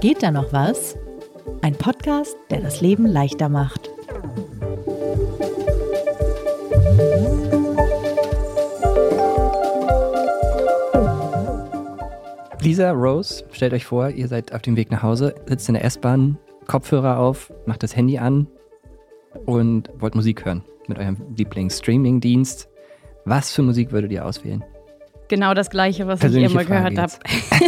Geht da noch was? Ein Podcast, der das Leben leichter macht. Lisa, Rose, stellt euch vor, ihr seid auf dem Weg nach Hause, sitzt in der S-Bahn, Kopfhörer auf, macht das Handy an und wollt Musik hören mit eurem Lieblings-Streaming-Dienst. Was für Musik würdet ihr auswählen? Genau das Gleiche, was ich immer gehört habe.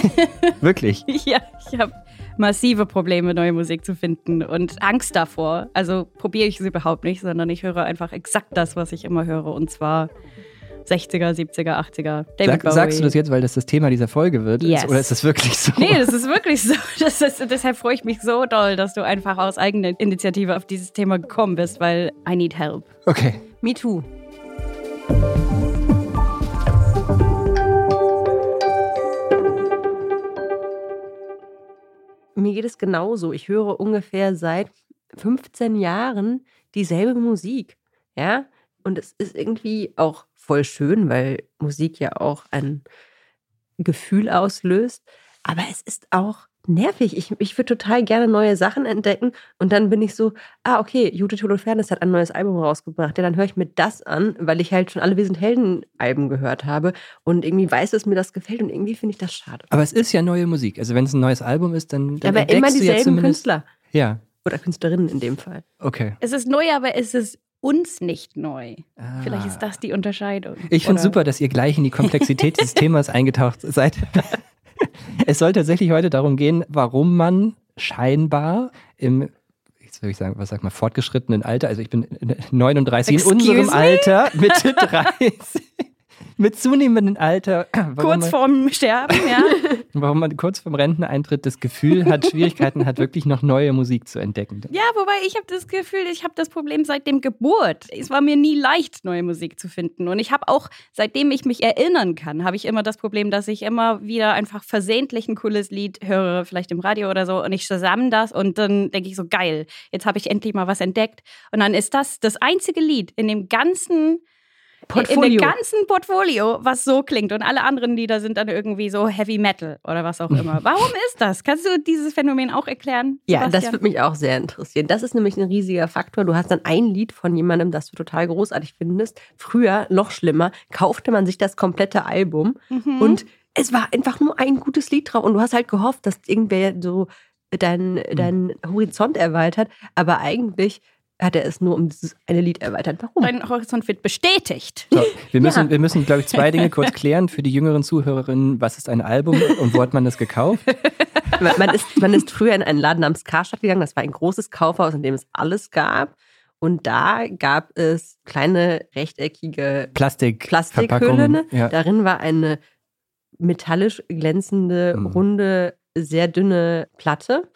Wirklich? ja, ich habe massive Probleme, neue Musik zu finden und Angst davor. Also probiere ich es überhaupt nicht, sondern ich höre einfach exakt das, was ich immer höre. Und zwar 60er, 70er, 80er. David Sag, Sagst du das jetzt, weil das das Thema dieser Folge wird? Yes. Oder ist das wirklich so? Nee, das ist wirklich so. Ist, deshalb freue ich mich so doll, dass du einfach aus eigener Initiative auf dieses Thema gekommen bist, weil I need help. Okay. Me too. Mir geht es genauso. Ich höre ungefähr seit 15 Jahren dieselbe Musik. Ja, und es ist irgendwie auch voll schön, weil Musik ja auch ein Gefühl auslöst. Aber es ist auch nervig. Ich, ich würde total gerne neue Sachen entdecken und dann bin ich so, ah, okay, Judith Holofernes hat ein neues Album rausgebracht. Ja, dann höre ich mir das an, weil ich halt schon alle Wir sind Helden-Alben gehört habe und irgendwie weiß, dass mir das gefällt und irgendwie finde ich das schade. Aber es ist ja neue Musik. Also wenn es ein neues Album ist, dann, dann ja, aber immer dieselben ja Künstler. Ja. Oder Künstlerinnen in dem Fall. Okay. Es ist neu, aber es ist uns nicht neu. Ah. Vielleicht ist das die Unterscheidung. Ich finde es super, dass ihr gleich in die Komplexität des Themas eingetaucht seid. es soll tatsächlich heute darum gehen, warum man scheinbar im jetzt würde ich sagen, was sagt man, fortgeschrittenen Alter, also ich bin 39 Excuse in unserem me? Alter, Mitte 30, mit zunehmendem Alter. Kurz vorm Sterben, ja. warum man kurz vorm Renteneintritt das Gefühl hat, Schwierigkeiten hat, wirklich noch neue Musik zu entdecken. Ja, wobei ich habe das Gefühl, ich habe das Problem seit dem Geburt. Es war mir nie leicht, neue Musik zu finden. Und ich habe auch, seitdem ich mich erinnern kann, habe ich immer das Problem, dass ich immer wieder einfach versehentlich ein cooles Lied höre, vielleicht im Radio oder so, und ich zusammen das und dann denke ich so, geil, jetzt habe ich endlich mal was entdeckt. Und dann ist das das einzige Lied in dem ganzen Portfolio. In dem ganzen Portfolio, was so klingt. Und alle anderen Lieder sind dann irgendwie so Heavy Metal oder was auch immer. Warum ist das? Kannst du dieses Phänomen auch erklären? Ja, Sebastian? das würde mich auch sehr interessieren. Das ist nämlich ein riesiger Faktor. Du hast dann ein Lied von jemandem, das du total großartig findest. Früher, noch schlimmer, kaufte man sich das komplette Album Mhm. und es war einfach nur ein gutes Lied drauf. Und du hast halt gehofft, dass irgendwer so deinen Mhm. dein Horizont erweitert. Aber eigentlich hat er es nur um dieses eine Lied erweitert. Warum? Dein Horizont wird bestätigt. So, wir müssen, Ja. wir müssen, glaube ich, zwei Dinge kurz klären für die jüngeren Zuhörerinnen. Was ist ein Album und wo hat man das gekauft? Man man ist, man ist früher in einen Laden namens Karstadt gegangen. Das war ein großes Kaufhaus, in dem es alles gab. Und da gab es kleine rechteckige Plastik. Plastikhülle. Verpackungen, Ja. Darin war eine metallisch glänzende, Mhm. runde, sehr dünne Platte.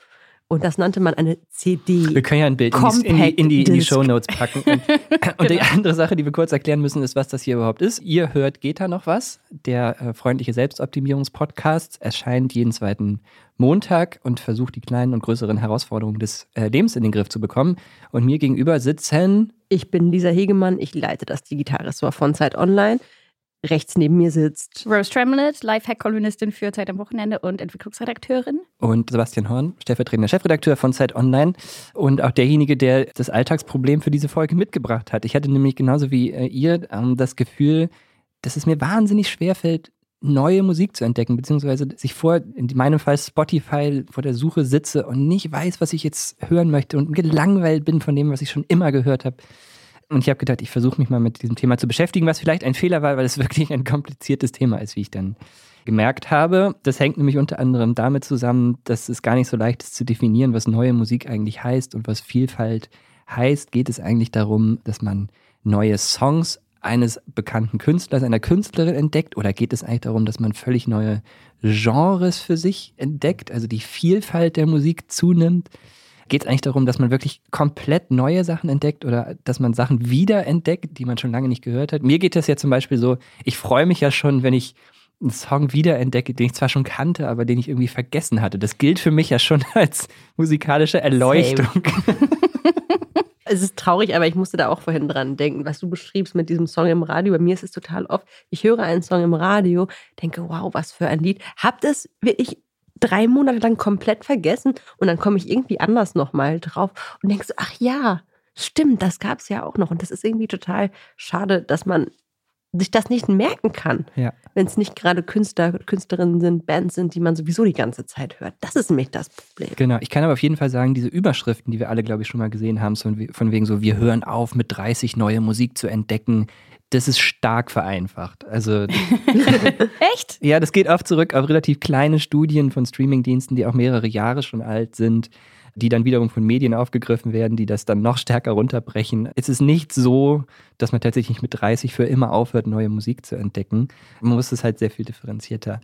Und das nannte man eine CD. Wir können ja ein Bild in die, in die, in die, in die Compact Show Notes packen. Und, und die Genau. andere Sache, die wir kurz erklären müssen, ist, was das hier überhaupt ist. Ihr hört Geht da noch was? Der äh, freundliche Selbstoptimierungspodcast erscheint jeden zweiten Montag und versucht die kleinen und größeren Herausforderungen des äh, Lebens in den Griff zu bekommen. Und mir gegenüber sitzen Ich bin Lisa Hegemann, ich leite das Digitalressort von Zeit Online. Rechts neben mir sitzt Rose Tremlett, Lifehack-Kolumnistin für Zeit am Wochenende und Entwicklungsredakteurin. und Sebastian Horn, stellvertretender Chefredakteur von Zeit Online und auch derjenige, der das Alltagsproblem für diese Folge mitgebracht hat. Ich hatte nämlich genauso wie äh, ihr ähm, das Gefühl, dass es mir wahnsinnig schwerfällt, neue Musik zu entdecken, beziehungsweise dass ich vor, in meinem Fall Spotify, vor der Suche sitze und nicht weiß, was ich jetzt hören möchte und gelangweilt bin von dem, was ich schon immer gehört habe. Und ich habe gedacht, ich versuche mich mal mit diesem Thema zu beschäftigen, was vielleicht ein Fehler war, weil es wirklich ein kompliziertes Thema ist, wie ich dann gemerkt habe. Das hängt nämlich unter anderem damit zusammen, dass es gar nicht so leicht ist zu definieren, was neue Musik eigentlich heißt und was Vielfalt heißt. Geht es eigentlich darum, dass man neue Songs eines bekannten Künstlers, einer Künstlerin entdeckt? Oder geht es eigentlich darum, dass man völlig neue Genres für sich entdeckt, also die Vielfalt der Musik zunimmt? Geht es eigentlich darum, dass man wirklich komplett neue Sachen entdeckt oder dass man Sachen wiederentdeckt, die man schon lange nicht gehört hat? Mir geht das ja zum Beispiel so, ich freue mich ja schon, wenn ich einen Song wiederentdecke, den ich zwar schon kannte, aber den ich irgendwie vergessen hatte. Das gilt für mich ja schon als musikalische Erleuchtung. Es ist traurig, aber ich musste da auch vorhin dran denken, was du beschriebst mit diesem Song im Radio. Bei mir ist es total oft, ich höre einen Song im Radio, denke, wow, was für ein Lied. Hab das wirklich drei Monate lang komplett vergessen und dann komme ich irgendwie anders nochmal drauf und denkst, ach ja, stimmt, das gab es ja auch noch. Und das ist irgendwie total schade, dass man sich das nicht merken kann, Ja. wenn es nicht gerade Künstler, Künstlerinnen sind, Bands sind, die man sowieso die ganze Zeit hört. Das ist nämlich das Problem. Genau, ich kann aber auf jeden Fall sagen, diese Überschriften, die wir alle, glaube ich, schon mal gesehen haben, von wegen so, wir hören auf, mit 30 neue Musik zu entdecken, das ist stark vereinfacht. Also Echt? Ja, das geht oft zurück auf relativ kleine Studien von Streamingdiensten, die auch mehrere Jahre schon alt sind, die dann wiederum von Medien aufgegriffen werden, die das dann noch stärker runterbrechen. Es ist nicht so, dass man tatsächlich mit 30 für immer aufhört, neue Musik zu entdecken. Man muss es halt sehr viel differenzierter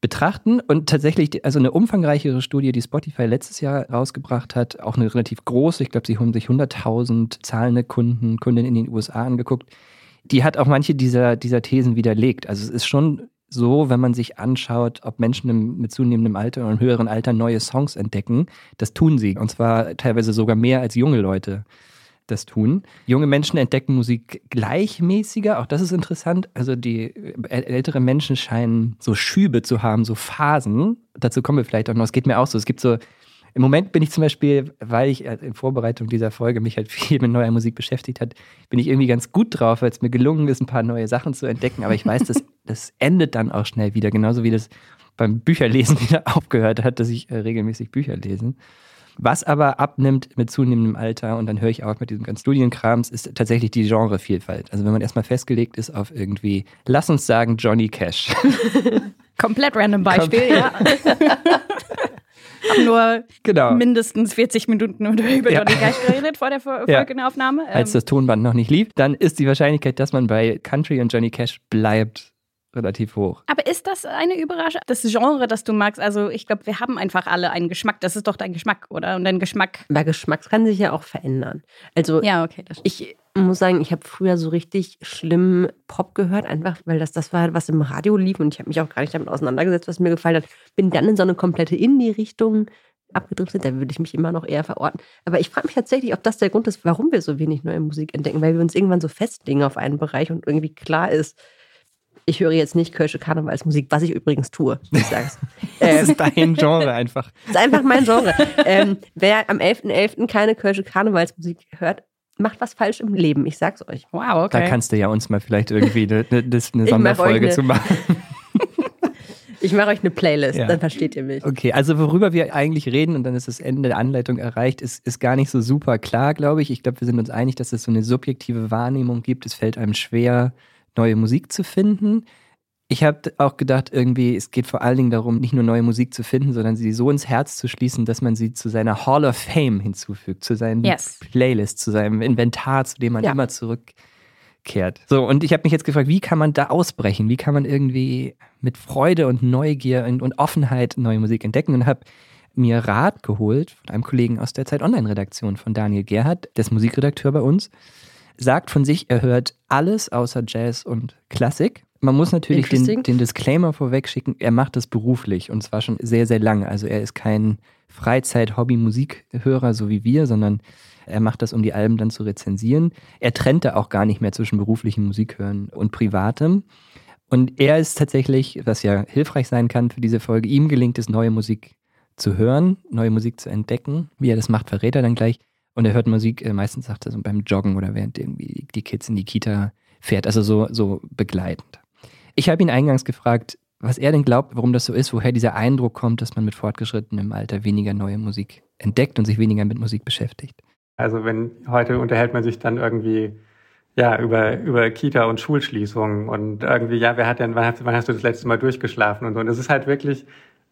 betrachten und tatsächlich, also eine umfangreichere Studie, die Spotify letztes Jahr rausgebracht hat, auch eine relativ große, ich glaube, sie haben sich 100.000 zahlende Kunden, Kundinnen in den USA angeguckt, die hat auch manche dieser, dieser Thesen widerlegt. Also es ist schon so, wenn man sich anschaut, ob Menschen im, mit zunehmendem Alter einem höheren Alter neue Songs entdecken, das tun sie. Und zwar teilweise sogar mehr als junge Leute das tun. Junge Menschen entdecken Musik gleichmäßiger, auch das ist interessant. Also die ältere Menschen scheinen so Schübe zu haben, so Phasen. Dazu kommen wir vielleicht auch noch. Es geht mir auch so. Es gibt so im Moment bin ich zum Beispiel, weil ich in Vorbereitung dieser Folge mich halt viel mit neuer Musik beschäftigt hat, bin ich irgendwie ganz gut drauf, weil es mir gelungen ist, ein paar neue Sachen zu entdecken. Aber ich weiß, das, das endet dann auch schnell wieder, genauso wie das beim Bücherlesen wieder aufgehört hat, dass ich äh, regelmäßig Bücher lese. Was aber abnimmt mit zunehmendem Alter, und dann höre ich auch mit diesem ganzen Studienkrams, ist tatsächlich die Genrevielfalt. Also wenn man erstmal festgelegt ist auf irgendwie, lass uns sagen, Johnny Cash. Komplett random Beispiel, ja. Hab nur Genau. mindestens 40 Minuten über Ja. Johnny Cash geredet vor der Fo- Ja. Folgenaufnahme. Als Ähm, das Tonband noch nicht lief, dann ist die Wahrscheinlichkeit, dass man bei Country und Johnny Cash bleibt, relativ hoch. aber ist das eine Überraschung? Das Genre, das du magst, also ich glaube, wir haben einfach alle einen Geschmack. Das ist doch dein Geschmack, oder? Und dein Geschmack. Aber Geschmack kann sich ja auch verändern. Also Ja, okay. Das ich muss sagen, ich habe früher so richtig schlimm Pop gehört, einfach weil das das war, was im Radio lief und ich habe mich auch gar nicht damit auseinandergesetzt, was mir gefallen hat. Bin dann in so eine komplette Indie-Richtung abgedriftet, da würde ich mich immer noch eher verorten. Aber ich frage mich tatsächlich, ob das der Grund ist, warum wir so wenig neue Musik entdecken, weil wir uns irgendwann so festlegen auf einen Bereich und irgendwie klar ist, ich höre jetzt nicht Kölsche Karnevalsmusik, was ich übrigens tue. Ich sag's. Das ähm, ist dein Genre einfach. das ist einfach mein Genre. ähm, wer am 11.11. keine Kölsche Karnevalsmusik hört, macht was falsch im Leben. Ich sag's euch. wow, okay. Da kannst du ja uns mal vielleicht irgendwie eine, eine, eine mach Sonderfolge eine- zu machen. Ich mache euch eine Playlist, Ja. dann versteht ihr mich. Okay, also worüber wir eigentlich reden, und dann ist das Ende der Anleitung erreicht, ist, ist gar nicht so super klar, glaube ich. Ich glaube, wir sind uns einig, dass es so eine subjektive Wahrnehmung gibt. Es fällt einem schwer, neue Musik zu finden. Ich habe auch gedacht, irgendwie, es geht vor allen Dingen darum, nicht nur neue Musik zu finden, sondern sie so ins Herz zu schließen, dass man sie zu seiner Hall of Fame hinzufügt, zu seinen Yes. Playlists, zu seinem Inventar, zu dem man Ja. immer zurückkehrt. So, und ich habe mich jetzt gefragt, wie kann man da ausbrechen? Wie kann man irgendwie mit Freude und Neugier und, und Offenheit neue Musik entdecken? Und habe mir Rat geholt von einem Kollegen aus der Zeit Online-Redaktion, von Daniel Gerhardt, der ist Musikredakteur bei uns, sagt von sich, er hört alles außer Jazz und Klassik. Man muss natürlich den, den Disclaimer vorweg schicken, er macht das beruflich und zwar schon sehr, sehr lange. Also er ist kein Freizeit-Hobby-Musikhörer, so wie wir, sondern er macht das, um die Alben dann zu rezensieren. Er trennt da auch gar nicht mehr zwischen beruflichem Musikhören und privatem. Und er ist tatsächlich, was ja hilfreich sein kann für diese Folge, ihm gelingt es, neue Musik zu hören, neue Musik zu entdecken. Wie er das macht, verrät er dann gleich. Und er hört Musik, äh, meistens sagt er so beim Joggen oder während irgendwie die Kids in die Kita fährt, also so, so begleitend. Ich habe ihn eingangs gefragt, was er denn glaubt, warum das so ist, woher dieser Eindruck kommt, dass man mit fortgeschrittenem Alter weniger neue Musik entdeckt und sich weniger mit Musik beschäftigt. Also wenn heute unterhält man sich dann irgendwie ja über über Kita und Schulschließungen und irgendwie ja wer hat denn wann hast, wann hast du das letzte Mal durchgeschlafen und so und das ist halt wirklich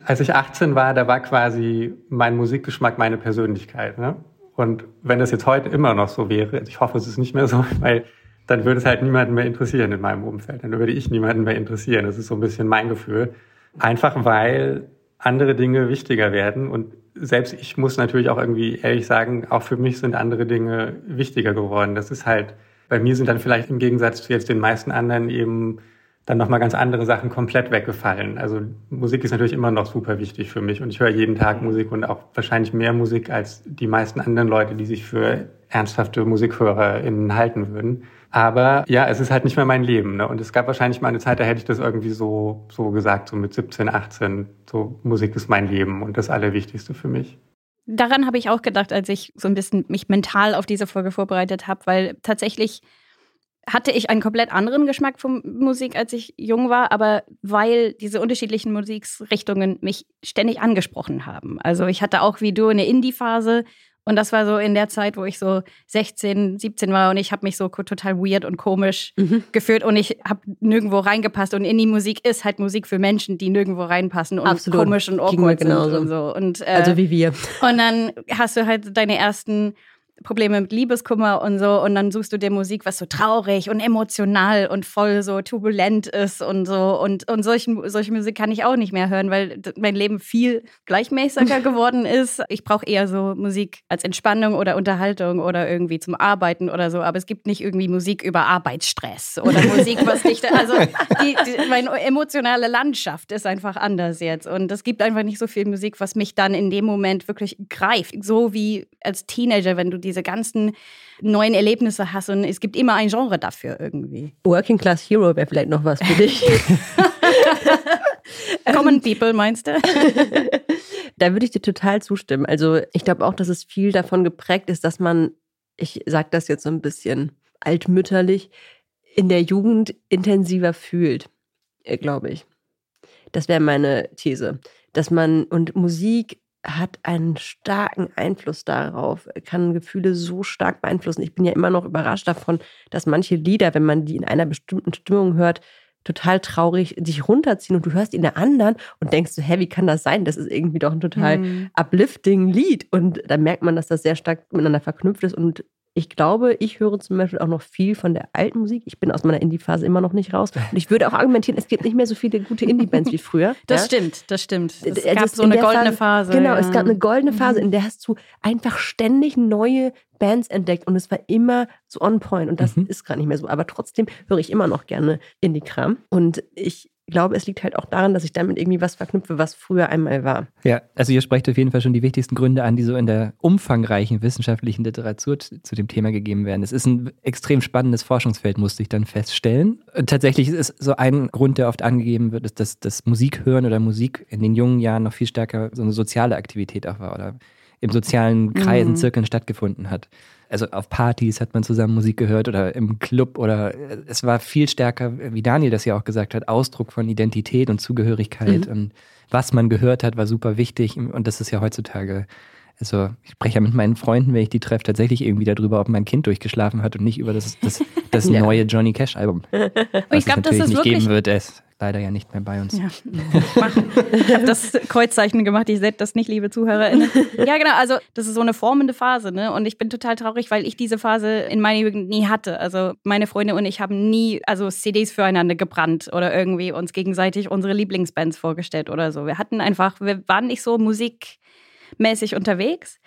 als ich 18 war da war quasi mein Musikgeschmack meine Persönlichkeit ne? Und wenn das jetzt heute immer noch so wäre ich hoffe es ist nicht mehr so weil dann würde es halt niemanden mehr interessieren in meinem Umfeld. Dann würde ich niemanden mehr interessieren. Das ist so ein bisschen mein Gefühl. Einfach weil andere Dinge wichtiger werden. Und selbst ich muss natürlich auch irgendwie ehrlich sagen, auch für mich sind andere Dinge wichtiger geworden. Das ist halt, bei mir sind dann vielleicht im Gegensatz zu jetzt den meisten anderen eben dann nochmal ganz andere Sachen komplett weggefallen. Also Musik ist natürlich immer noch super wichtig für mich und ich höre jeden Tag Musik und auch wahrscheinlich mehr Musik als die meisten anderen Leute, die sich für ernsthafte MusikhörerInnen halten würden. Aber ja, es ist halt nicht mehr mein Leben. Ne? Und es gab wahrscheinlich mal eine Zeit, da hätte ich das irgendwie so, so gesagt, so mit 17, 18. So, Musik ist mein Leben und das Allerwichtigste für mich. Daran habe ich auch gedacht, als ich so ein bisschen mich mental auf diese Folge vorbereitet habe, weil tatsächlich hatte ich einen komplett anderen Geschmack von Musik, als ich jung war, aber weil diese unterschiedlichen Musikrichtungen mich ständig angesprochen haben. Also ich hatte auch wie du eine Indie-Phase und das war so in der Zeit, wo ich so 16, 17 war und ich habe mich so total weird und komisch mhm. gefühlt und ich habe nirgendwo reingepasst. Und Indie-Musik ist halt Musik für Menschen, die nirgendwo reinpassen und Absolut. komisch und awkward sind und so. Und, äh, also wie wir. Und dann hast du halt deine ersten Probleme mit Liebeskummer und so. Und dann suchst du dir Musik, was so traurig und emotional und voll so turbulent ist und so. Und, und solchen, solche Musik kann ich auch nicht mehr hören, weil mein Leben viel gleichmäßiger geworden ist. Ich brauche eher so Musik als Entspannung oder Unterhaltung oder irgendwie zum Arbeiten oder so, aber es gibt nicht irgendwie Musik über Arbeitsstress oder Musik, was nicht, also die, die, meine emotionale Landschaft ist einfach anders jetzt. Und es gibt einfach nicht so viel Musik, was mich dann in dem Moment wirklich greift, so wie als Teenager, wenn du diese ganzen neuen Erlebnisse hast und es gibt immer ein Genre dafür irgendwie. Working Class Hero wäre vielleicht noch was für dich. Common People meinst du? da würde ich dir total zustimmen. Also ich glaube auch, dass es viel davon geprägt ist, dass man, ich sage das jetzt so ein bisschen altmütterlich, in der Jugend intensiver fühlt, äh, glaube ich. Das wäre meine These. Dass man und Musik hat einen starken Einfluss darauf, kann Gefühle so stark beeinflussen. Ich bin ja immer noch überrascht davon, dass manche Lieder, wenn man die in einer bestimmten Stimmung hört, total traurig dich runterziehen und du hörst ihn der anderen und denkst so, hä, wie kann das sein? Das ist irgendwie doch ein total mhm. uplifting Lied. Und da merkt man, dass das sehr stark miteinander verknüpft ist und ich glaube, ich höre zum Beispiel auch noch viel von der alten Musik. Ich bin aus meiner Indie-Phase immer noch nicht raus. Und ich würde auch argumentieren, es gibt nicht mehr so viele gute Indie-Bands wie früher. Das ja? stimmt, das stimmt. Es also gab so eine goldene Phase. Genau, ja. es gab eine goldene Phase, in der hast du einfach ständig neue Bands entdeckt und es war immer so on point. Und das mhm. ist gerade nicht mehr so. Aber trotzdem höre ich immer noch gerne Indie-Kram. Und ich glaube, es liegt halt auch daran, dass ich damit irgendwie was verknüpfe, was früher einmal war. Ja, also ihr sprecht auf jeden Fall schon die wichtigsten Gründe an, die so in der umfangreichen wissenschaftlichen Literatur zu dem Thema gegeben werden. Es ist ein extrem spannendes Forschungsfeld, musste ich dann feststellen. Und tatsächlich ist so ein Grund, der oft angegeben wird, ist, dass das Musikhören oder Musik in den jungen Jahren noch viel stärker so eine soziale Aktivität auch war oder im sozialen Kreisen, mhm. Zirkeln stattgefunden hat also auf Partys hat man zusammen Musik gehört oder im Club oder äh, es war viel stärker, wie Daniel das ja auch gesagt hat, Ausdruck von Identität und Zugehörigkeit mhm. und was man gehört hat, war super wichtig und das ist ja heutzutage also ich spreche ja mit meinen Freunden, wenn ich die treffe, tatsächlich irgendwie darüber, ob mein Kind durchgeschlafen hat und nicht über das, das, das ja. neue Johnny Cash Album. Und ich glaube, das ist nicht wirklich geben wird. Es leider ja nicht mehr bei uns. Ja. Ich, habe das Kreuzzeichen gemacht, ich sehe das nicht, liebe ZuhörerInnen. Ja, genau, also das ist so eine formende Phase, ne? Und ich bin total traurig, weil ich diese Phase in meiner Jugend nie hatte. Also meine Freunde und ich haben nie also CDs füreinander gebrannt oder irgendwie uns gegenseitig unsere Lieblingsbands vorgestellt oder so. Wir hatten einfach, wir waren nicht so musikmäßig unterwegs.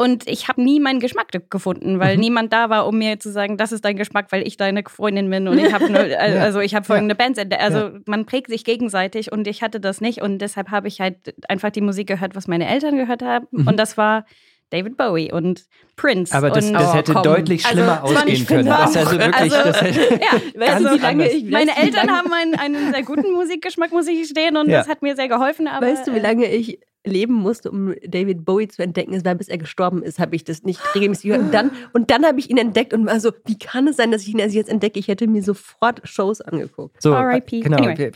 Und ich habe nie meinen Geschmack gefunden, weil mhm. niemand da war, um mir zu sagen, das ist dein Geschmack, weil ich deine Freundin bin und ich habe also ich habe folgende ja. Bands. Also ja. man prägt sich gegenseitig und ich hatte das nicht und deshalb habe ich halt einfach die Musik gehört, was meine Eltern gehört haben mhm. und das war David Bowie und Prince. Aber das, und, das hätte oh, deutlich schlimmer also, ausgehen können. Das also wirklich, also, das hätte ja, ganz also, lange ich, meine Eltern haben einen, einen, sehr guten Musikgeschmack, muss ich stehen, und ja. das hat mir sehr geholfen. Aber, weißt du, wie lange ich leben musste, um David Bowie zu entdecken. Es war, bis er gestorben ist, habe ich das nicht regelmäßig gehört. Und dann, und dann habe ich ihn entdeckt und war so, wie kann es sein, dass ich ihn erst jetzt entdecke? Ich hätte mir sofort Shows angeguckt. So, R.I.P. Genau. Anyway.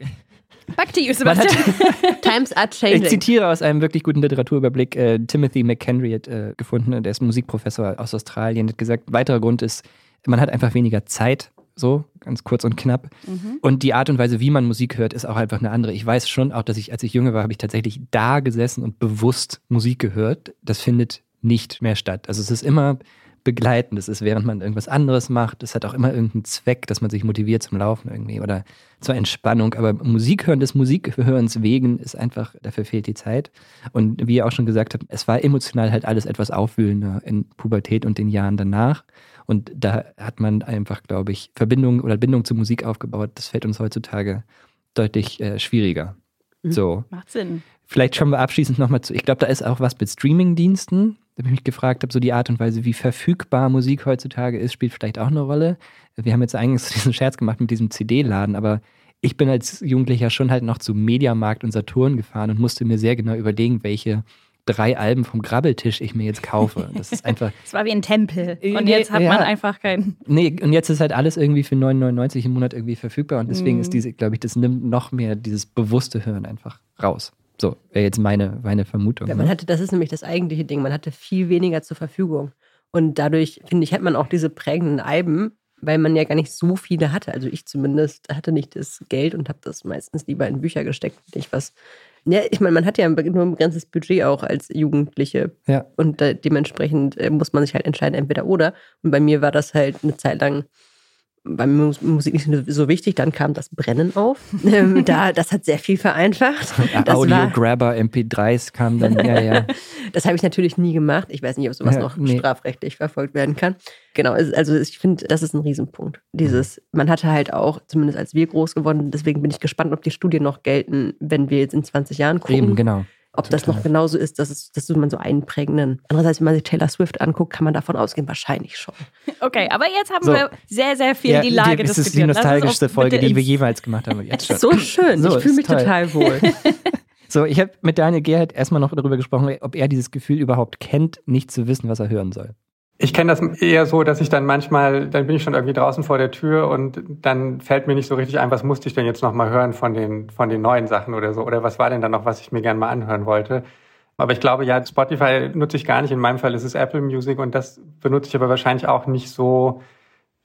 Back to you, Sebastian. Times are changing. Ich zitiere aus einem wirklich guten Literaturüberblick, äh, Timothy McHenry hat äh, gefunden, der ist Musikprofessor aus Australien, hat gesagt, weiterer Grund ist, man hat einfach weniger Zeit so ganz kurz und knapp. Mhm. Und die Art und Weise, wie man Musik hört, ist auch einfach eine andere. Ich weiß schon auch, dass ich, als ich jünger war, habe ich tatsächlich da gesessen und bewusst Musik gehört. Das findet nicht mehr statt. Also es ist immer begleitend. Es ist, während man irgendwas anderes macht. Es hat auch immer irgendeinen Zweck, dass man sich motiviert zum Laufen irgendwie oder zur Entspannung. Aber Musik hören des Musikhörens wegen ist einfach, dafür fehlt die Zeit. Und wie ihr auch schon gesagt habt, es war emotional halt alles etwas aufwühlender in Pubertät und den Jahren danach. Und da hat man einfach, glaube ich, Verbindung oder Bindung zur Musik aufgebaut. Das fällt uns heutzutage deutlich äh, schwieriger. Mhm. So. Macht Sinn. Vielleicht schauen wir abschließend nochmal zu. Ich glaube, da ist auch was mit Streamingdiensten. Da habe ich mich gefragt, ob so die Art und Weise, wie verfügbar Musik heutzutage ist, spielt vielleicht auch eine Rolle. Wir haben jetzt eigentlich diesen Scherz gemacht mit diesem CD-Laden, aber ich bin als Jugendlicher schon halt noch zu Mediamarkt und Saturn gefahren und musste mir sehr genau überlegen, welche drei Alben vom Grabbeltisch ich mir jetzt kaufe. Das ist einfach. Es war wie ein Tempel. Und jetzt hat Ja. man einfach keinen. Nee, und jetzt ist halt alles irgendwie für 9,99 im Monat irgendwie verfügbar und deswegen Mhm. ist diese, glaube ich, das nimmt noch mehr dieses bewusste Hören einfach raus. So, wäre jetzt meine, meine Vermutung. Ja, ne? man hatte, das ist nämlich das eigentliche Ding. Man hatte viel weniger zur Verfügung. Und dadurch, finde ich, hat man auch diese prägenden Alben, weil man ja gar nicht so viele hatte. Also ich zumindest hatte nicht das Geld und habe das meistens lieber in Bücher gesteckt. Nicht was. Ja, ich meine, man hat ja nur ein begrenztes Budget auch als Jugendliche. Ja. Und äh, dementsprechend äh, muss man sich halt entscheiden, entweder oder. Und bei mir war das halt eine Zeit lang bei Musik nicht so wichtig. Dann kam das Brennen auf. Ähm, da, das hat sehr viel vereinfacht. Das war- Audio-Grabber, MP3s kam dann, ja, ja. Das habe ich natürlich nie gemacht. Ich weiß nicht, ob sowas Ja, noch nee. strafrechtlich verfolgt werden kann. Genau, also ich finde, das ist ein Riesenpunkt. Dieses, man hatte halt auch, zumindest als wir groß geworden, deswegen bin ich gespannt, ob die Studien noch gelten, wenn wir jetzt in 20 Jahren gucken. Eben, genau. Ob das noch genauso ist, dass, es, dass man so einprägenden. Andererseits, wenn man sich Taylor Swift anguckt, kann man davon ausgehen, wahrscheinlich schon. Okay, aber jetzt haben So. wir sehr, sehr viel ja, die Lage das ist die diskutiert. Nostalgischste Folge, die wir jemals gemacht haben. Jetzt schon. So schön. So, ich fühle ist mich toll. total wohl. So, ich habe mit Daniel Gerhardt erstmal noch darüber gesprochen, ob er dieses Gefühl überhaupt kennt, nicht zu wissen, was er hören soll. Ich kenne das eher so, dass ich dann manchmal, dann bin ich schon irgendwie draußen vor der Tür und dann fällt mir nicht so richtig ein, was musste ich denn jetzt noch mal hören von den, von den neuen Sachen oder so. Oder was war denn da noch, was ich mir gerne mal anhören wollte. Aber ich glaube, ja, Spotify nutze ich gar nicht. In meinem Fall ist es Apple Music und das benutze ich aber wahrscheinlich auch nicht so,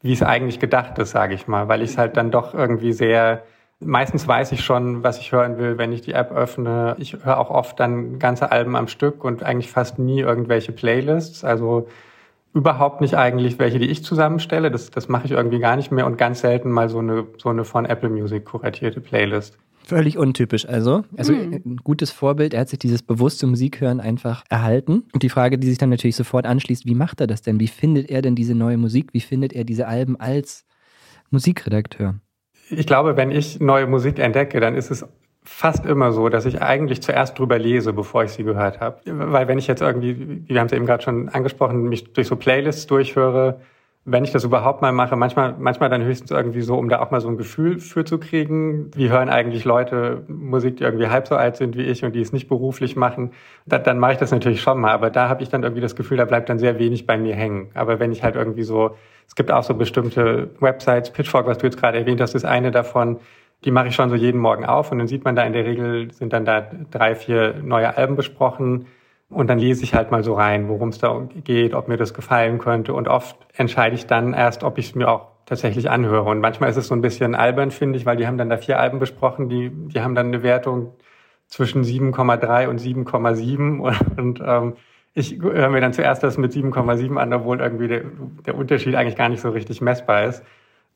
wie es eigentlich gedacht ist, sage ich mal, weil ich es halt dann doch irgendwie sehr, meistens weiß ich schon, was ich hören will, wenn ich die App öffne. Ich höre auch oft dann ganze Alben am Stück und eigentlich fast nie irgendwelche Playlists. Also überhaupt nicht eigentlich welche, die ich zusammenstelle. Das, das mache ich irgendwie gar nicht mehr und ganz selten mal so eine, so eine von Apple Music kuratierte Playlist. Völlig untypisch also. Also Hm. ein gutes Vorbild, er hat sich dieses bewusste Musikhören einfach erhalten. Und die Frage, die sich dann natürlich sofort anschließt, wie macht er das denn? Wie findet er denn diese neue Musik? Wie findet er diese Alben als Musikredakteur? Ich glaube, wenn ich neue Musik entdecke, dann ist es fast immer so, dass ich eigentlich zuerst drüber lese, bevor ich sie gehört habe. Weil wenn ich jetzt irgendwie, wir haben es eben gerade schon angesprochen, mich durch so Playlists durchhöre, wenn ich das überhaupt mal mache, manchmal, manchmal dann höchstens irgendwie so, um da auch mal so ein Gefühl für zu kriegen. Wie hören eigentlich Leute Musik, die irgendwie halb so alt sind wie ich und die es nicht beruflich machen? Da, dann mache ich das natürlich schon mal. Aber da habe ich dann irgendwie das Gefühl, da bleibt dann sehr wenig bei mir hängen. Aber wenn ich halt irgendwie so, es gibt auch so bestimmte Websites, Pitchfork, was du jetzt gerade erwähnt hast, ist eine davon, die mache ich schon so jeden Morgen auf und dann sieht man da in der Regel, sind dann da drei, vier neue Alben besprochen. Und dann lese ich halt mal so rein, worum es da geht, ob mir das gefallen könnte. Und oft entscheide ich dann erst, ob ich es mir auch tatsächlich anhöre. Und manchmal ist es so ein bisschen albern, finde ich, weil die haben dann da vier Alben besprochen, die, die haben dann eine Wertung zwischen 7,3 und 7,7. Und, und ähm, ich höre mir dann zuerst das mit 7,7 an, obwohl irgendwie der, der Unterschied eigentlich gar nicht so richtig messbar ist.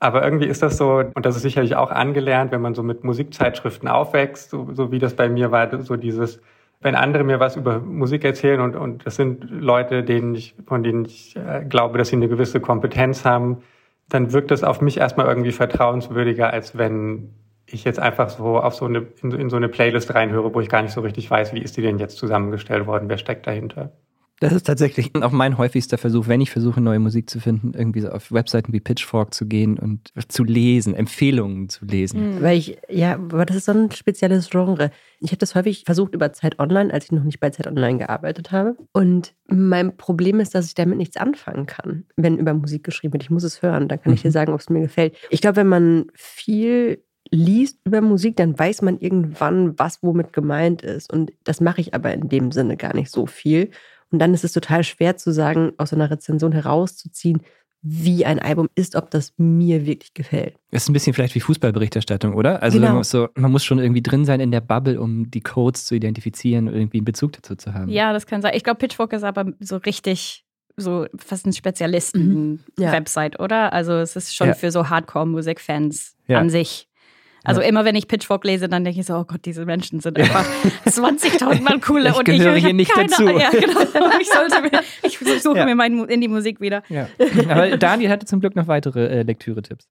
Aber irgendwie ist das so, und das ist sicherlich auch angelernt, wenn man so mit Musikzeitschriften aufwächst, so, so wie das bei mir war, so dieses, wenn andere mir was über Musik erzählen und, und das sind Leute, denen ich, von denen ich äh, glaube, dass sie eine gewisse Kompetenz haben, dann wirkt das auf mich erstmal irgendwie vertrauenswürdiger, als wenn ich jetzt einfach so auf so eine, in, in so eine Playlist reinhöre, wo ich gar nicht so richtig weiß, wie ist die denn jetzt zusammengestellt worden, wer steckt dahinter. Das ist tatsächlich auch mein häufigster Versuch, wenn ich versuche, neue Musik zu finden, irgendwie so auf Webseiten wie Pitchfork zu gehen und zu lesen, Empfehlungen zu lesen. Weil ich, ja, aber das ist so ein spezielles Genre. Ich habe das häufig versucht über Zeit Online, als ich noch nicht bei Zeit Online gearbeitet habe. Und mein Problem ist, dass ich damit nichts anfangen kann, wenn über Musik geschrieben wird. Ich muss es hören, dann kann ich dir sagen, ob es mir gefällt. Ich glaube, wenn man viel liest über Musik, dann weiß man irgendwann, was womit gemeint ist. Und das mache ich aber in dem Sinne gar nicht so viel. Und dann ist es total schwer zu sagen, aus einer Rezension herauszuziehen, wie ein Album ist, ob das mir wirklich gefällt. Das ist ein bisschen vielleicht wie Fußballberichterstattung, oder? Also Genau. man, muss so, man muss schon irgendwie drin sein in der Bubble, um die Codes zu identifizieren und irgendwie einen Bezug dazu zu haben. Ja, das kann sein. Ich glaube, Pitchfork ist aber so richtig so fast ein Mhm. Ja. Spezialisten-Website, oder? Also es ist schon Ja. für so Hardcore-Musikfans Ja. an sich. Also Ja. immer wenn ich Pitchfork lese, dann denke ich so, oh Gott, diese Menschen sind einfach 20.000 Mal cooler Ich und gehöre ich hier hab nicht keine dazu. Ja, genau. Ich, sollte mir, ich suche Ja. mir mein, Mu- in die Musik wieder. Ja. Aber Daniel hatte zum Glück noch weitere äh, Lektüre-Tipps.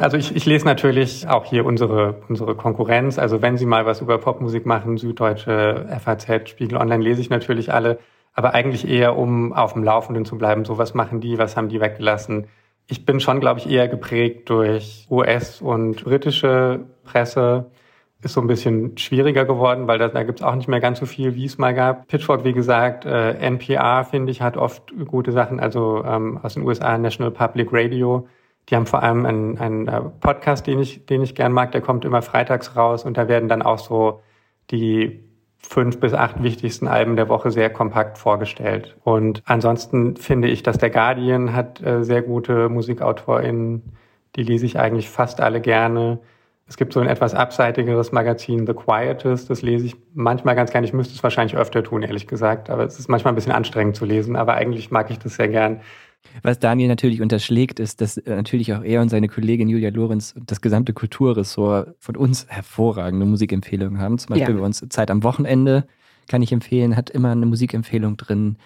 Also ich, ich lese natürlich auch hier unsere, unsere Konkurrenz. Also wenn Sie mal was über Popmusik machen, Süddeutsche, FAZ, Spiegel Online, lese ich natürlich alle. aber eigentlich eher, um auf dem Laufenden zu bleiben. So, was machen die, was haben die weggelassen? Ich bin schon, glaube ich, eher geprägt durch US- und britische Presse. Ist so ein bisschen schwieriger geworden, weil da, da gibt es auch nicht mehr ganz so viel, wie es mal gab. Pitchfork, wie gesagt, äh, NPR, finde ich, hat oft gute Sachen, also ähm, aus den USA, National Public Radio. Die haben vor allem einen, einen äh, Podcast, den ich, den ich gern mag, der kommt immer freitags raus und da werden dann auch so die fünf bis acht wichtigsten Alben der Woche sehr kompakt vorgestellt. Und ansonsten finde ich, dass der Guardian hat äh, sehr gute MusikautorInnen, die lese ich eigentlich fast alle gerne. Es gibt so ein etwas abseitigeres Magazin, The Quietest, das lese ich manchmal ganz gerne. Ich müsste es wahrscheinlich öfter tun, ehrlich gesagt, aber es ist manchmal ein bisschen anstrengend zu lesen, aber eigentlich mag ich das sehr gern. Was Daniel natürlich unterschlägt, ist, dass äh, natürlich auch er und seine Kollegin Julia Lorenz und das gesamte Kulturressort von uns hervorragende Musikempfehlungen haben. Zum Beispiel ja. bei uns Zeit am Wochenende kann ich empfehlen, hat immer eine Musikempfehlung drin.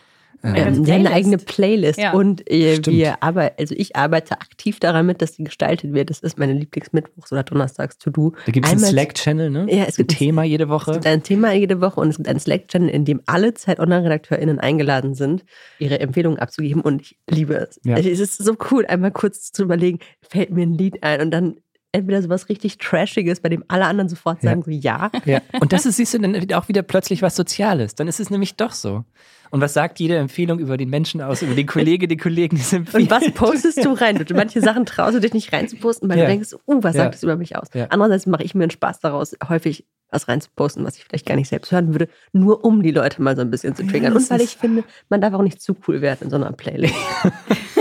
Ja, eine eigene Playlist ja. und äh, wir aber also ich arbeite aktiv daran mit, dass die gestaltet wird. Das ist meine Lieblingsmittwochs oder Donnerstags to do. Da gibt es einen Slack-Channel, ne? Ja, es gibt ein Thema jede Woche. Es gibt ein Thema jede Woche und es gibt einen Slack-Channel, in dem alle Zeit-Online-RedakteurInnen eingeladen sind, ihre Empfehlungen abzugeben und ich liebe es. Ja. Es ist so cool, einmal kurz zu überlegen, fällt mir ein Lied ein und dann entweder sowas richtig Trashiges, bei dem alle anderen sofort sagen ja. so ja. ja. Und das ist, siehst du, dann auch wieder plötzlich was Soziales. Dann ist es nämlich doch so. Und was sagt jede Empfehlung über den Menschen aus, über den Kollege, die Kollegen, die sind Und was postest du rein? Du, manche Sachen traust du dich nicht reinzuposten, weil ja. du denkst, uh, was sagt das über mich aus? Andererseits mache ich mir einen Spaß daraus, häufig was reinzuposten, was ich vielleicht gar nicht selbst hören würde, nur um die Leute mal so ein bisschen zu triggern. Und weil ich finde, man darf auch nicht zu cool werden in so einer Playlist.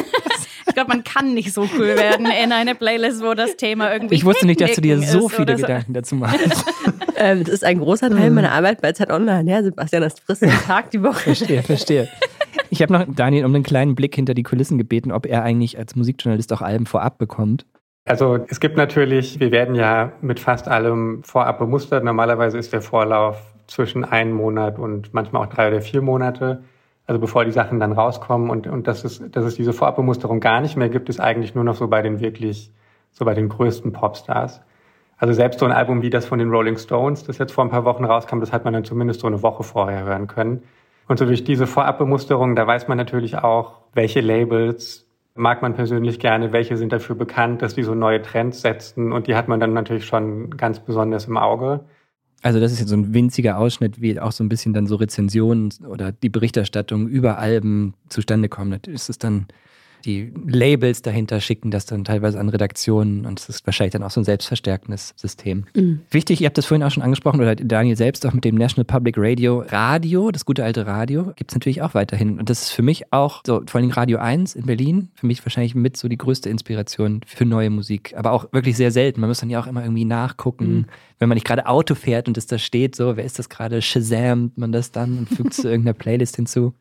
Ich glaube, man kann nicht so cool werden in einer Playlist, wo das Thema irgendwie. Ich wusste nicht, dass du dir so viele so. Gedanken dazu machst. ähm, das ist ein großer Teil hm. meiner Arbeit bei Zeit Online. Ja, Sebastian, das frisst den Tag die Woche. Verstehe, verstehe. Ich habe noch Daniel um einen kleinen Blick hinter die Kulissen gebeten, ob er eigentlich als Musikjournalist auch Alben vorab bekommt. Also es gibt natürlich, wir werden ja mit fast allem vorab bemustert. Normalerweise ist der Vorlauf zwischen einem Monat und manchmal auch drei oder vier Monate. Also bevor die Sachen dann rauskommen und, und dass, es, dass es diese Vorabbemusterung gar nicht mehr gibt, ist eigentlich nur noch so bei den wirklich, so bei den größten Popstars. Also selbst so ein Album wie das von den Rolling Stones, das jetzt vor ein paar Wochen rauskam, das hat man dann zumindest so eine Woche vorher hören können. Und so durch diese Vorabbemusterung, da weiß man natürlich auch, welche Labels mag man persönlich gerne, welche sind dafür bekannt, dass die so neue Trends setzen und die hat man dann natürlich schon ganz besonders im Auge. Also das ist jetzt so ein winziger Ausschnitt, wie auch so ein bisschen dann so Rezensionen oder die Berichterstattung über Alben zustande kommen. Ist es dann die Labels dahinter schicken das dann teilweise an Redaktionen und es ist wahrscheinlich dann auch so ein selbstverstärkendes System. Mhm. Wichtig, ihr habt das vorhin auch schon angesprochen oder Daniel selbst auch mit dem National Public Radio. Radio, das gute alte Radio, gibt es natürlich auch weiterhin. Und das ist für mich auch, so vor allem Radio 1 in Berlin, für mich wahrscheinlich mit so die größte Inspiration für neue Musik. Aber auch wirklich sehr selten. Man muss dann ja auch immer irgendwie nachgucken, mhm. wenn man nicht gerade Auto fährt und es da steht, so, wer ist das gerade? Shazamt man das dann und fügt zu irgendeiner Playlist hinzu.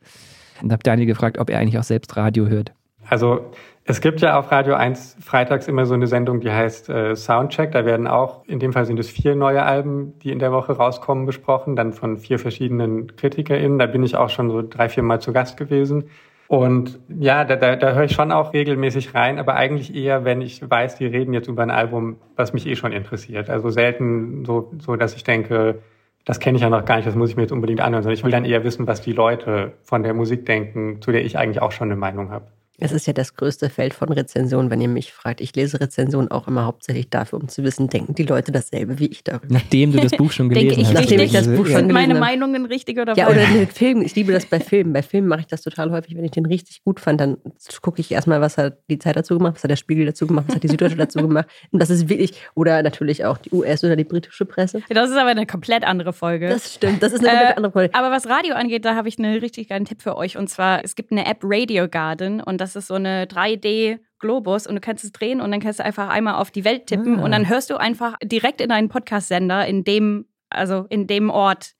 Und habe Daniel gefragt, ob er eigentlich auch selbst Radio hört. Also es gibt ja auf Radio 1 freitags immer so eine Sendung, die heißt äh, Soundcheck. Da werden auch, in dem Fall sind es vier neue Alben, die in der Woche rauskommen, besprochen, dann von vier verschiedenen KritikerInnen. Da bin ich auch schon so drei, vier Mal zu Gast gewesen. Und ja, da, da, da höre ich schon auch regelmäßig rein, aber eigentlich eher, wenn ich weiß, die reden jetzt über ein Album, was mich eh schon interessiert. Also selten so, so dass ich denke, das kenne ich ja noch gar nicht, das muss ich mir jetzt unbedingt anhören, sondern ich will dann eher wissen, was die Leute von der Musik denken, zu der ich eigentlich auch schon eine Meinung habe. Es ist ja das größte Feld von Rezensionen, wenn ihr mich fragt. Ich lese Rezensionen auch immer hauptsächlich dafür, um zu wissen, denken die Leute dasselbe wie ich darüber. Nachdem du das Buch schon gelesen Denke ich hast. Nachdem ich das Buch schon gelesen Meine Meinungen richtig oder Ja, oder mit Filmen. Ich liebe das bei Filmen. Bei Filmen mache ich das total häufig. Wenn ich den richtig gut fand, dann gucke ich erstmal, was hat die Zeit dazu gemacht, was hat der Spiegel dazu gemacht, was hat die Süddeutsche dazu gemacht. Und das ist wirklich, oder natürlich auch die US- oder die britische Presse. Das ist aber eine komplett andere Folge. Das stimmt, das ist eine komplett äh, andere Folge. Aber was Radio angeht, da habe ich einen richtig geilen Tipp für euch. Und zwar, es gibt eine App Radio Garden und das ist so eine drei 3D-Globus und du kannst es drehen und dann kannst du einfach einmal auf die Welt tippen ah. und dann hörst du einfach direkt in einen Podcast-Sender in dem, also in dem Ort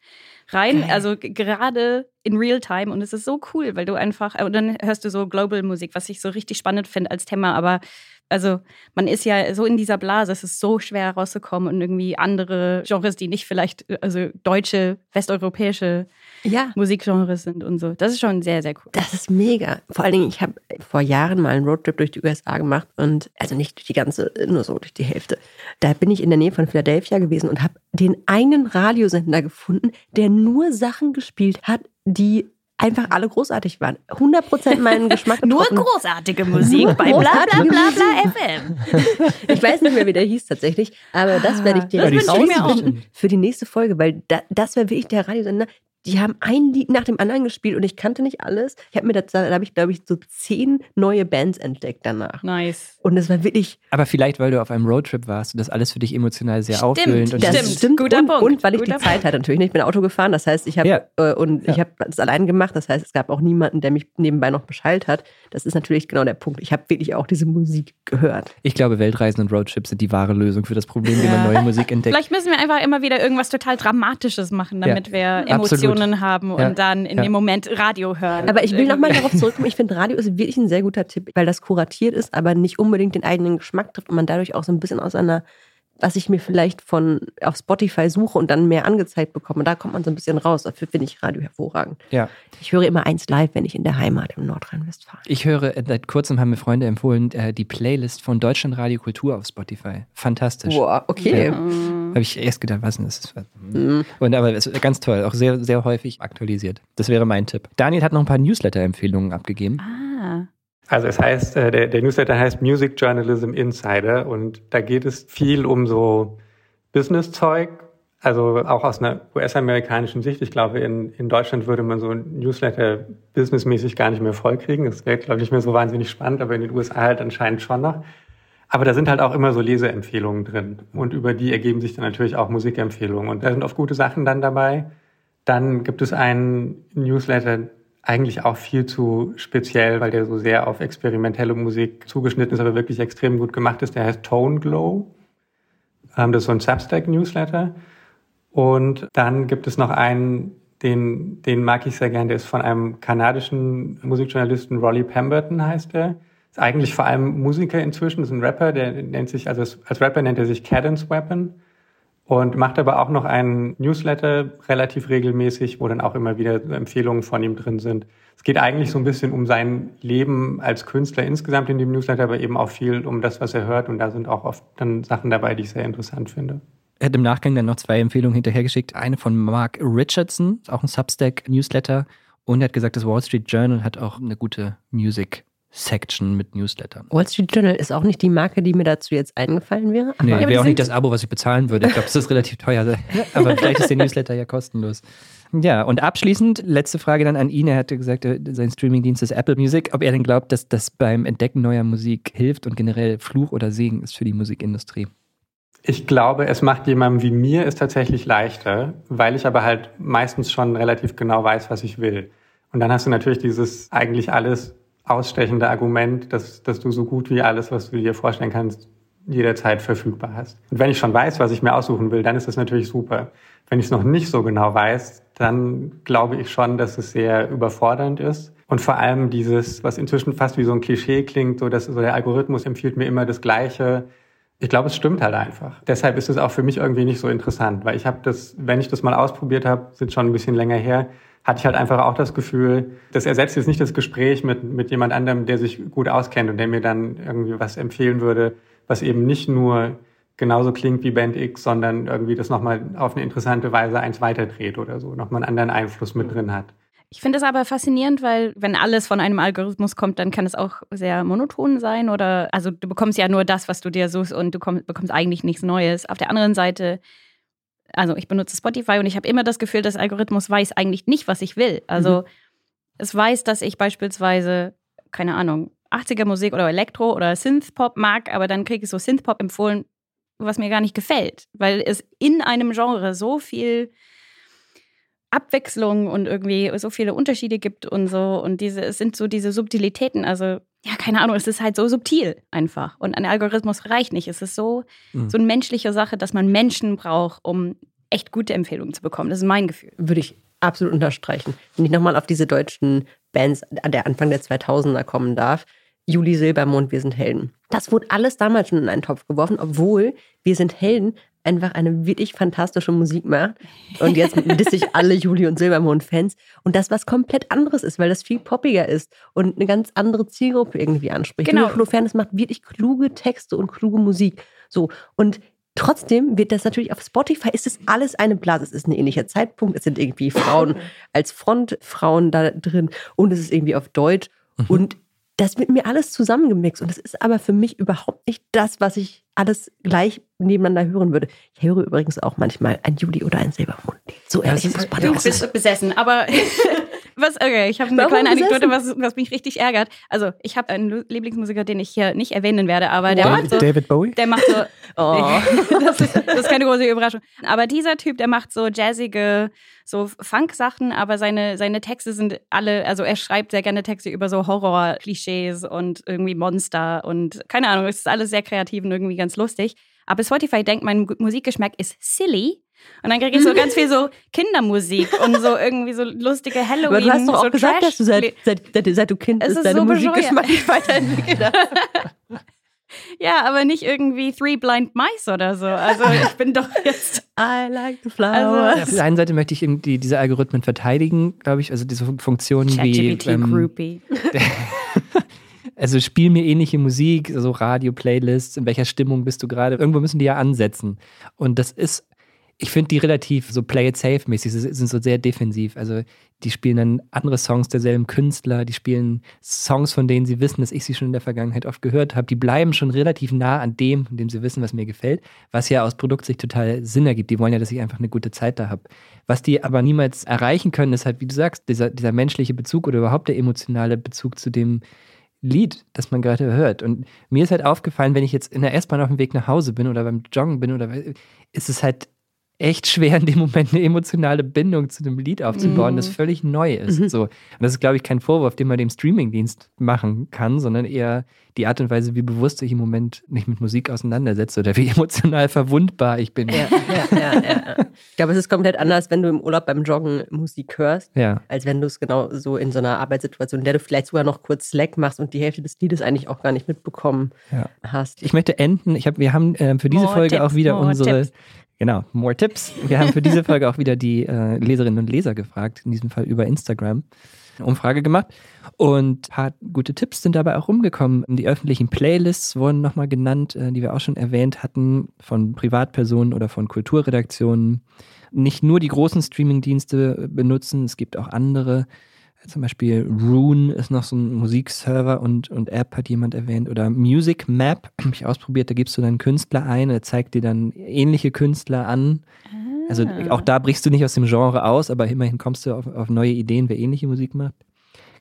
rein, Geil. also gerade in Realtime und es ist so cool, weil du einfach, und dann hörst du so Global Musik, was ich so richtig spannend finde als Thema, aber also man ist ja so in dieser Blase, es ist so schwer rauszukommen und irgendwie andere Genres, die nicht vielleicht, also deutsche, westeuropäische ja. Musikgenres sind und so. Das ist schon sehr, sehr cool. Das ist mega. Vor allen Dingen, ich habe vor Jahren mal einen Roadtrip durch die USA gemacht und also nicht durch die ganze, nur so durch die Hälfte. Da bin ich in der Nähe von Philadelphia gewesen und habe den einen Radiosender gefunden, der nur Sachen gespielt hat, die einfach alle großartig waren. 100% meinen Geschmack Nur großartige Musik bei bla bla bla bla FM. Ich weiß nicht mehr, wie der hieß tatsächlich, aber das werde ich dir mir auch. rausfinden für die nächste Folge, weil da, das wäre wirklich der Radiosender. Die haben ein Lied nach dem anderen gespielt und ich kannte nicht alles. Ich habe mir das, da habe ich glaube ich so zehn neue Bands entdeckt danach. Nice. Und es war wirklich Aber vielleicht, weil du auf einem Roadtrip warst und das alles für dich emotional sehr Stimmt, auffüllend und das Das Stimmt, stimmt. guter und, Punkt, und weil ich guter die Zeit hatte natürlich. nicht. Ich bin Auto gefahren, das heißt, ich habe Ja. äh, und Ja. ich habe das allein gemacht. Das heißt, es gab auch niemanden, der mich nebenbei noch beschallt hat. Das ist natürlich genau der Punkt. Ich habe wirklich auch diese Musik gehört. Ich glaube, Weltreisen und Roadtrips sind die wahre Lösung für das Problem, wie man Ja. neue Musik entdeckt. Vielleicht müssen wir einfach immer wieder irgendwas total Dramatisches machen, damit wir absolut. Emotionen haben und Ja. dann in Ja. dem Moment Radio hören. Aber ich will nochmal darauf zurückkommen. Ich finde, Radio ist wirklich ein sehr guter Tipp, weil das kuratiert ist, aber nicht unbedingt den eigenen Geschmack trifft und man dadurch auch so ein bisschen aus einer, was ich mir vielleicht von auf Spotify suche und dann mehr angezeigt bekomme. Da kommt man so ein bisschen raus. Dafür finde ich Radio hervorragend. Ja. Ich höre immer eins live, wenn ich in der Heimat im Nordrhein-Westfalen. Ich höre, äh, seit kurzem haben mir Freunde empfohlen, äh, die Playlist von Deutschland Radio Kultur auf Spotify. Fantastisch. Boah, okay. Ja. Habe ich erst gedacht, was denn das ist. Und aber es ist ganz toll, auch sehr, sehr häufig aktualisiert. Das wäre mein Tipp. Daniel hat noch ein paar Newsletter-Empfehlungen abgegeben. ah. Also es heißt, äh, der, der Newsletter heißt Music Journalism Insider und da geht es viel um so Business-Zeug, also auch aus einer US-amerikanischen Sicht. Ich glaube, in, in Deutschland würde man so ein Newsletter businessmäßig gar nicht mehr vollkriegen. Das wäre, glaube ich, nicht mehr so wahnsinnig spannend, aber in den USA halt anscheinend schon noch. Aber da sind halt auch immer so Leseempfehlungen drin und über die ergeben sich dann natürlich auch Musikempfehlungen und da sind oft gute Sachen dann dabei. Dann gibt es einen Newsletter, eigentlich auch viel zu speziell, weil der so sehr auf experimentelle Musik zugeschnitten ist, aber wirklich extrem gut gemacht ist. Der heißt Tone Glow. Ähm, das ist so ein Substack-Newsletter. Und dann gibt es noch einen, den, den mag ich sehr gern, der ist von einem kanadischen Musikjournalisten, Rolly Pemberton heißt der. Ist eigentlich vor allem Musiker inzwischen, ist ein Rapper, der nennt sich, also als Rapper nennt er sich Cadence Weapon und macht aber auch noch einen Newsletter relativ regelmäßig, wo dann auch immer wieder Empfehlungen von ihm drin sind. Es geht eigentlich so ein bisschen um sein Leben als Künstler insgesamt in dem Newsletter, aber eben auch viel um das, was er hört. Und da sind auch oft dann Sachen dabei, die ich sehr interessant finde. Er hat im Nachgang dann noch zwei Empfehlungen hinterhergeschickt. Eine von Mark Richardson, auch ein Substack-Newsletter. Und er hat gesagt, das Wall Street Journal hat auch eine gute Music-Section mit Newslettern. Wall Street Journal ist auch nicht die Marke, die mir dazu jetzt eingefallen wäre. Nee, Aber- wäre auch nicht das Abo, was ich bezahlen würde. Ich glaube, das ist relativ teuer. Aber vielleicht ist der Newsletter ja kostenlos. Ja, und abschließend, letzte Frage dann an ihn. Er hatte gesagt, äh, sein Streamingdienst ist Apple Music. Ob er denn glaubt, dass das beim Entdecken neuer Musik hilft und generell Fluch oder Segen ist für die Musikindustrie? Ich glaube, es macht jemandem wie mir es tatsächlich leichter, weil ich aber halt meistens schon relativ genau weiß, was ich will. Und dann hast du natürlich dieses eigentlich alles ausstechende Argument, dass, dass du so gut wie alles, was du dir vorstellen kannst, jederzeit verfügbar hast. Und wenn ich schon weiß, was ich mir aussuchen will, dann ist das natürlich super. Wenn ich es noch nicht so genau weiß, dann glaube ich schon, dass es sehr überfordernd ist. Und vor allem dieses, was inzwischen fast wie so ein Klischee klingt, so dass so der Algorithmus empfiehlt mir immer das Gleiche. Ich glaube, es stimmt halt einfach. Deshalb ist es auch für mich irgendwie nicht so interessant, weil ich habe das, wenn ich das mal ausprobiert habe, sind schon ein bisschen länger her, hatte ich halt einfach auch das Gefühl, das ersetzt jetzt nicht das Gespräch mit, mit jemand anderem, der sich gut auskennt und der mir dann irgendwie was empfehlen würde, was eben nicht nur genauso klingt wie Band X, sondern irgendwie das nochmal auf eine interessante Weise eins weiterdreht oder so, nochmal einen anderen Einfluss mit drin hat. Ich finde es aber faszinierend, weil wenn alles von einem Algorithmus kommt, dann kann es auch sehr monoton sein oder also du bekommst ja nur das, was du dir suchst und du komm, bekommst eigentlich nichts Neues. Auf der anderen Seite, also ich benutze Spotify und ich habe immer das Gefühl, das Algorithmus weiß eigentlich nicht, was ich will. Also es weiß, dass ich beispielsweise, keine Ahnung, 80er Musik oder Elektro oder Synthpop mag, aber dann kriege ich so Synthpop empfohlen, was mir gar nicht gefällt, weil es in einem Genre so viel Abwechslung und irgendwie so viele Unterschiede gibt und so. Und diese, es sind so diese Subtilitäten. Also, ja, keine Ahnung, es ist halt so subtil einfach. Und ein Algorithmus reicht nicht. Es ist so, Mhm. so eine menschliche Sache, dass man Menschen braucht, um echt gute Empfehlungen zu bekommen. Das ist mein Gefühl. Würde ich absolut unterstreichen. Wenn ich nochmal auf diese deutschen Bands an der Anfang der 2000er kommen darf. Juli Silbermond, Wir sind Helden. Das wurde alles damals schon in einen Topf geworfen, obwohl Wir sind Helden einfach eine wirklich fantastische Musik macht. Und jetzt disse ich alle Juli und Silbermond-Fans. Und das was komplett anderes ist, weil das viel poppiger ist und eine ganz andere Zielgruppe irgendwie anspricht. Genau. Insofern, es macht wirklich kluge Texte und kluge Musik. So. Und Trotzdem wird das natürlich auf Spotify ist es alles eine Blase. Es ist ein ähnlicher Zeitpunkt. Es sind irgendwie Frauen als Frontfrauen da drin und es ist irgendwie auf Deutsch. Mhm. Und das wird mir alles zusammengemixt. Und das ist aber für mich überhaupt nicht das, was ich alles gleich nebeneinander hören würde. Ich höre übrigens auch manchmal ein Juli oder ein Silbermond. So Ja, ehrlich es muss ist- man Du auch bist sein. besessen, aber was, okay, ich habe eine Warum kleine Anekdote, was, was mich richtig ärgert. Also, ich habe einen Lieblingsmusiker, den ich hier nicht erwähnen werde, aber der macht so, David Bowie? der macht so, Oh. das, ist, das ist keine große Überraschung. Aber dieser Typ, der macht so jazzige, so Funk-Sachen, aber seine, seine Texte sind alle, also er schreibt sehr gerne Texte über so Horror-Klischees und irgendwie Monster und keine Ahnung, es ist alles sehr kreativ und irgendwie ganz lustig. Aber Spotify denkt, mein Mu- Musikgeschmack ist silly. Und dann kriege ich so ganz viel so Kindermusik und so irgendwie so lustige Halloween. Aber du hast doch auch so gesagt, dass du seit, Trash- seit, seit, seit du Kind Es bist, ist deine so Musikgeschmack nicht weiterentwickelt hast. Ja, aber nicht irgendwie Three Blind Mice oder so. Also ich bin doch jetzt. I like the Also- flowers. Ja, auf der einen Seite möchte ich irgendwie diese Algorithmen verteidigen, glaube ich, also diese Fun- Funktionen wie ähm, Groupie. also spiel mir ähnliche Musik, so Radio-Playlists, in welcher Stimmung bist du gerade? Irgendwo müssen die ja ansetzen. Und das ist, ich finde die relativ so play it safe mäßig, sie sind so sehr defensiv. Also die spielen dann andere Songs derselben Künstler, die spielen Songs, von denen sie wissen, dass ich sie schon in der Vergangenheit oft gehört habe. Die bleiben schon relativ nah an dem, von dem sie wissen, was mir gefällt, was ja aus Produktsicht total Sinn ergibt. Die wollen ja, dass ich einfach eine gute Zeit da habe. Was die aber niemals erreichen können, ist halt, wie du sagst, dieser, dieser menschliche Bezug oder überhaupt der emotionale Bezug zu dem, Lied, das man gerade hört. Und mir ist halt aufgefallen, wenn ich jetzt in der S-Bahn auf dem Weg nach Hause bin oder beim Joggen bin oder ist es halt echt schwer, in dem Moment eine emotionale Bindung zu dem Lied aufzubauen, Mhm. das völlig neu ist. So. Und das ist, glaube ich, kein Vorwurf, den man dem Streamingdienst machen kann, sondern eher die Art und Weise, wie bewusst ich im Moment mich mit Musik auseinandersetze oder wie emotional verwundbar ich bin. Ja, ja, ja. Ich glaube, es ist komplett anders, wenn du im Urlaub beim Joggen Musik hörst, als wenn du es genau so in so einer Arbeitssituation, in der du vielleicht sogar noch kurz Slack machst und die Hälfte des Liedes eigentlich auch gar nicht mitbekommen hast. Ich möchte enden. Ich hab, wir haben äh, für diese More Folge Tipps, auch wieder unsere. Tipps. Genau, more Tipps. Wir haben für diese Folge auch wieder die äh, Leserinnen und Leser gefragt, in diesem Fall über Instagram. Eine Umfrage gemacht. Und ein paar gute Tipps sind dabei auch rumgekommen. Die öffentlichen Playlists wurden nochmal genannt, äh, die wir auch schon erwähnt hatten, von Privatpersonen oder von Kulturredaktionen. Nicht nur die großen Streamingdienste benutzen, es gibt auch andere. Zum Beispiel Rune ist noch so ein Musikserver und, und App, hat jemand erwähnt. Oder Music Map, habe ich ausprobiert, da gibst du dann Künstler ein, er zeigt dir dann ähnliche Künstler an. Also Ah. auch da brichst du nicht aus dem Genre aus, aber immerhin kommst du auf, auf neue Ideen, wer ähnliche Musik macht.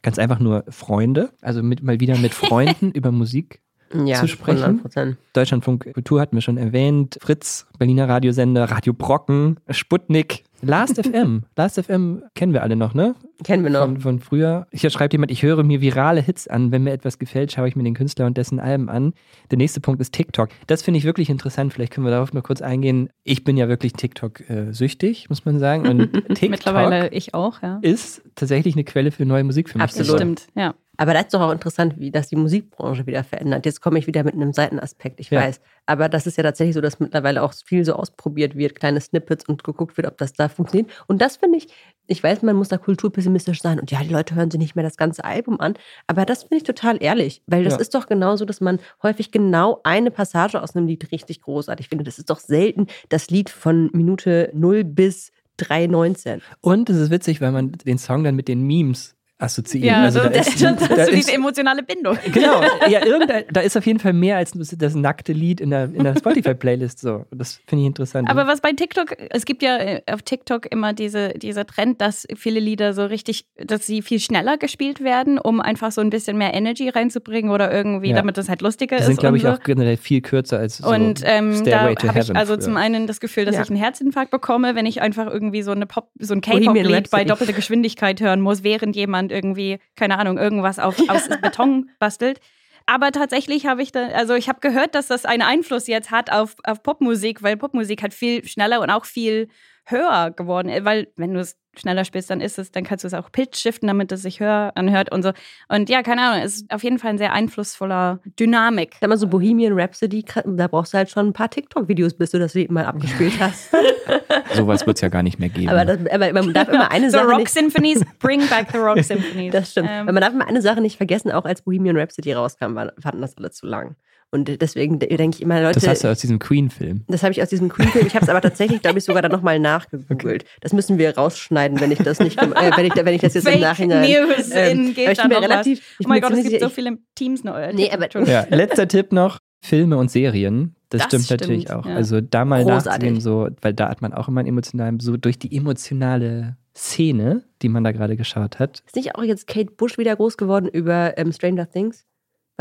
Ganz einfach nur Freunde, also mit, mal wieder mit Freunden über Musik. Ja, zu sprechen. 100%. Deutschlandfunk Kultur hatten wir schon erwähnt, Fritz, Berliner Radiosender, Radio Brocken, Sputnik, Last FM. Last FM kennen wir alle noch, ne? Kennen wir noch. Von, von früher. Hier schreibt jemand, ich höre mir virale Hits an. Wenn mir etwas gefällt, schaue ich mir den Künstler und dessen Alben an. Der nächste Punkt ist TikTok. Das finde ich wirklich interessant. Vielleicht können wir darauf mal kurz eingehen. Ich bin ja wirklich TikTok-süchtig, muss man sagen. Und TikTok Mittlerweile ich auch, ja. ist tatsächlich eine Quelle für neue Musik für mich. Absolut. stimmt, ja. Aber das ist doch auch interessant, wie das die Musikbranche wieder verändert. Jetzt komme ich wieder mit einem Seitenaspekt, ich Ja. weiß. Aber das ist ja tatsächlich so, dass mittlerweile auch viel so ausprobiert wird, kleine Snippets und geguckt wird, ob das da funktioniert. Und das finde ich, ich weiß, man muss da kulturpessimistisch sein und ja, die Leute hören sich nicht mehr das ganze Album an. Aber das finde ich total ehrlich, weil das Ja. ist doch genauso, dass man häufig genau eine Passage aus einem Lied richtig großartig findet. Das ist doch selten das Lied von Minute 0 bis 3,19. Und es ist witzig, weil man den Song dann mit den Memes assoziiert. Ja, also so, da das, ist, das, da hast du ist, diese emotionale Bindung. Genau, ja, irgendein, da ist auf jeden Fall mehr als das, nackte Lied in der, in der Spotify-Playlist. So. Das finde ich interessant. Aber was bei TikTok, es gibt ja äh, auf TikTok immer diese, dieser Trend, dass viele Lieder so richtig, dass sie viel schneller gespielt werden, um einfach so ein bisschen mehr Energy reinzubringen oder irgendwie, Ja. damit das halt lustiger die ist. sind, glaube ich, so. auch generell viel kürzer als so Und ähm, da habe ich also früher. zum einen das Gefühl, dass Ja. ich einen Herzinfarkt bekomme, wenn ich einfach irgendwie so eine Pop, so ein K-Pop-Lied bei doppelter Geschwindigkeit hören muss, während jemand irgendwie, keine Ahnung, irgendwas auf, aus Beton bastelt. Aber tatsächlich habe ich da, also ich habe gehört, dass das einen Einfluss jetzt hat auf, auf Popmusik, weil Popmusik halt viel schneller und auch viel höher geworden ist. Weil wenn du es schneller spielst, dann ist es, dann kannst du es auch pitch shiften, damit es sich höher anhört und so. Und ja, keine Ahnung, es ist auf jeden Fall ein sehr einflussvoller Dynamik. Sag mal so Bohemian Rhapsody, da brauchst du halt schon ein paar TikTok-Videos, bis du das Lied mal abgespielt hast. Sowas wird es ja gar nicht mehr geben. aber, das, aber man darf immer eine The Sache Rock nicht, Symphonies, bring back the Rock Symphonies. das stimmt. Ähm, Aber man darf immer eine Sache nicht vergessen, auch als Bohemian Rhapsody rauskam, fanden das alle zu lang. Und deswegen denke ich immer, Leute. Das hast du aus diesem Queen-Film. Das habe ich aus diesem Queen-Film. Ich habe es aber tatsächlich, glaube ich, sogar dann nochmal nachgegoogelt. Okay. Das müssen wir rausschneiden, wenn ich das nicht, äh, wenn, ich, wenn ich das jetzt Fake im Nachhinein. News ähm, in geht ich bin mir relativ. Was. Oh mein Gott, es gibt so viele Teams noch. Nee, aber ja, letzter Tipp noch: Filme und Serien. Das, das stimmt, stimmt, natürlich auch. Ja. Also da mal Großartig. nachzusehen, so, weil da hat man auch immer einen emotionalen, so durch die emotionale Szene, die man da gerade geschaut hat. Ist nicht auch jetzt Kate Bush wieder groß geworden über ähm, Stranger Things?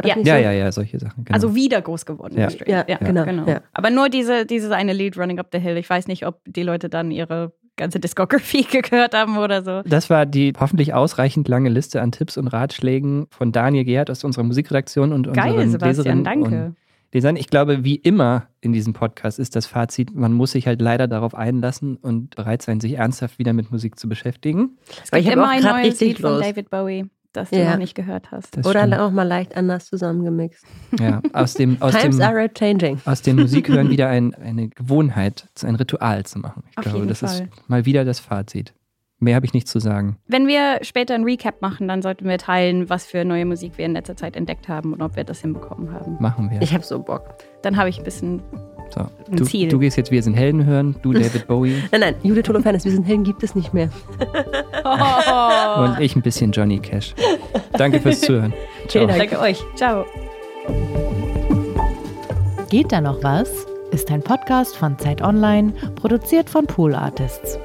Ja. ja, so? ja, ja, solche Sachen. Genau. Also wieder groß geworden. Ja, ja, ja genau. genau. Aber nur diese, dieses eine Lied Running Up the Hill. Ich weiß nicht, ob die Leute dann ihre ganze Discography gehört haben oder so. Das war die hoffentlich ausreichend lange Liste an Tipps und Ratschlägen von Daniel Gerhardt aus unserer Musikredaktion und Geil, unseren Sebastian, Leserinnen danke. Lesern. Ich glaube, wie immer in diesem Podcast ist das Fazit, man muss sich halt leider darauf einlassen und bereit sein, sich ernsthaft wieder mit Musik zu beschäftigen. Es gibt immer ein neues Lied von David Bowie das du ja. noch nicht gehört hast. Das Oder stimmt. auch mal leicht anders zusammengemixt. Ja, aus dem, aus Times dem, are changing. Aus dem Musikhören wieder ein, eine Gewohnheit, ein Ritual zu machen. Ich Auf glaube, das Fall. ist mal wieder das Fazit. Mehr habe ich nicht zu sagen. Wenn wir später ein Recap machen, dann sollten wir teilen, was für neue Musik wir in letzter Zeit entdeckt haben und ob wir das hinbekommen haben. Machen wir. Ich habe so Bock. Dann habe ich ein bisschen so, du, Ziel. du gehst jetzt Wir sind Helden hören, du David Bowie. nein, nein, Jule Tolofernes, Wir sind Helden gibt es nicht mehr. oh. Und ich ein bisschen Johnny Cash. Danke fürs Zuhören. Ciao. Danke euch. Ciao. Geht da noch was? Ist ein Podcast von Zeit Online, produziert von Pool Artists.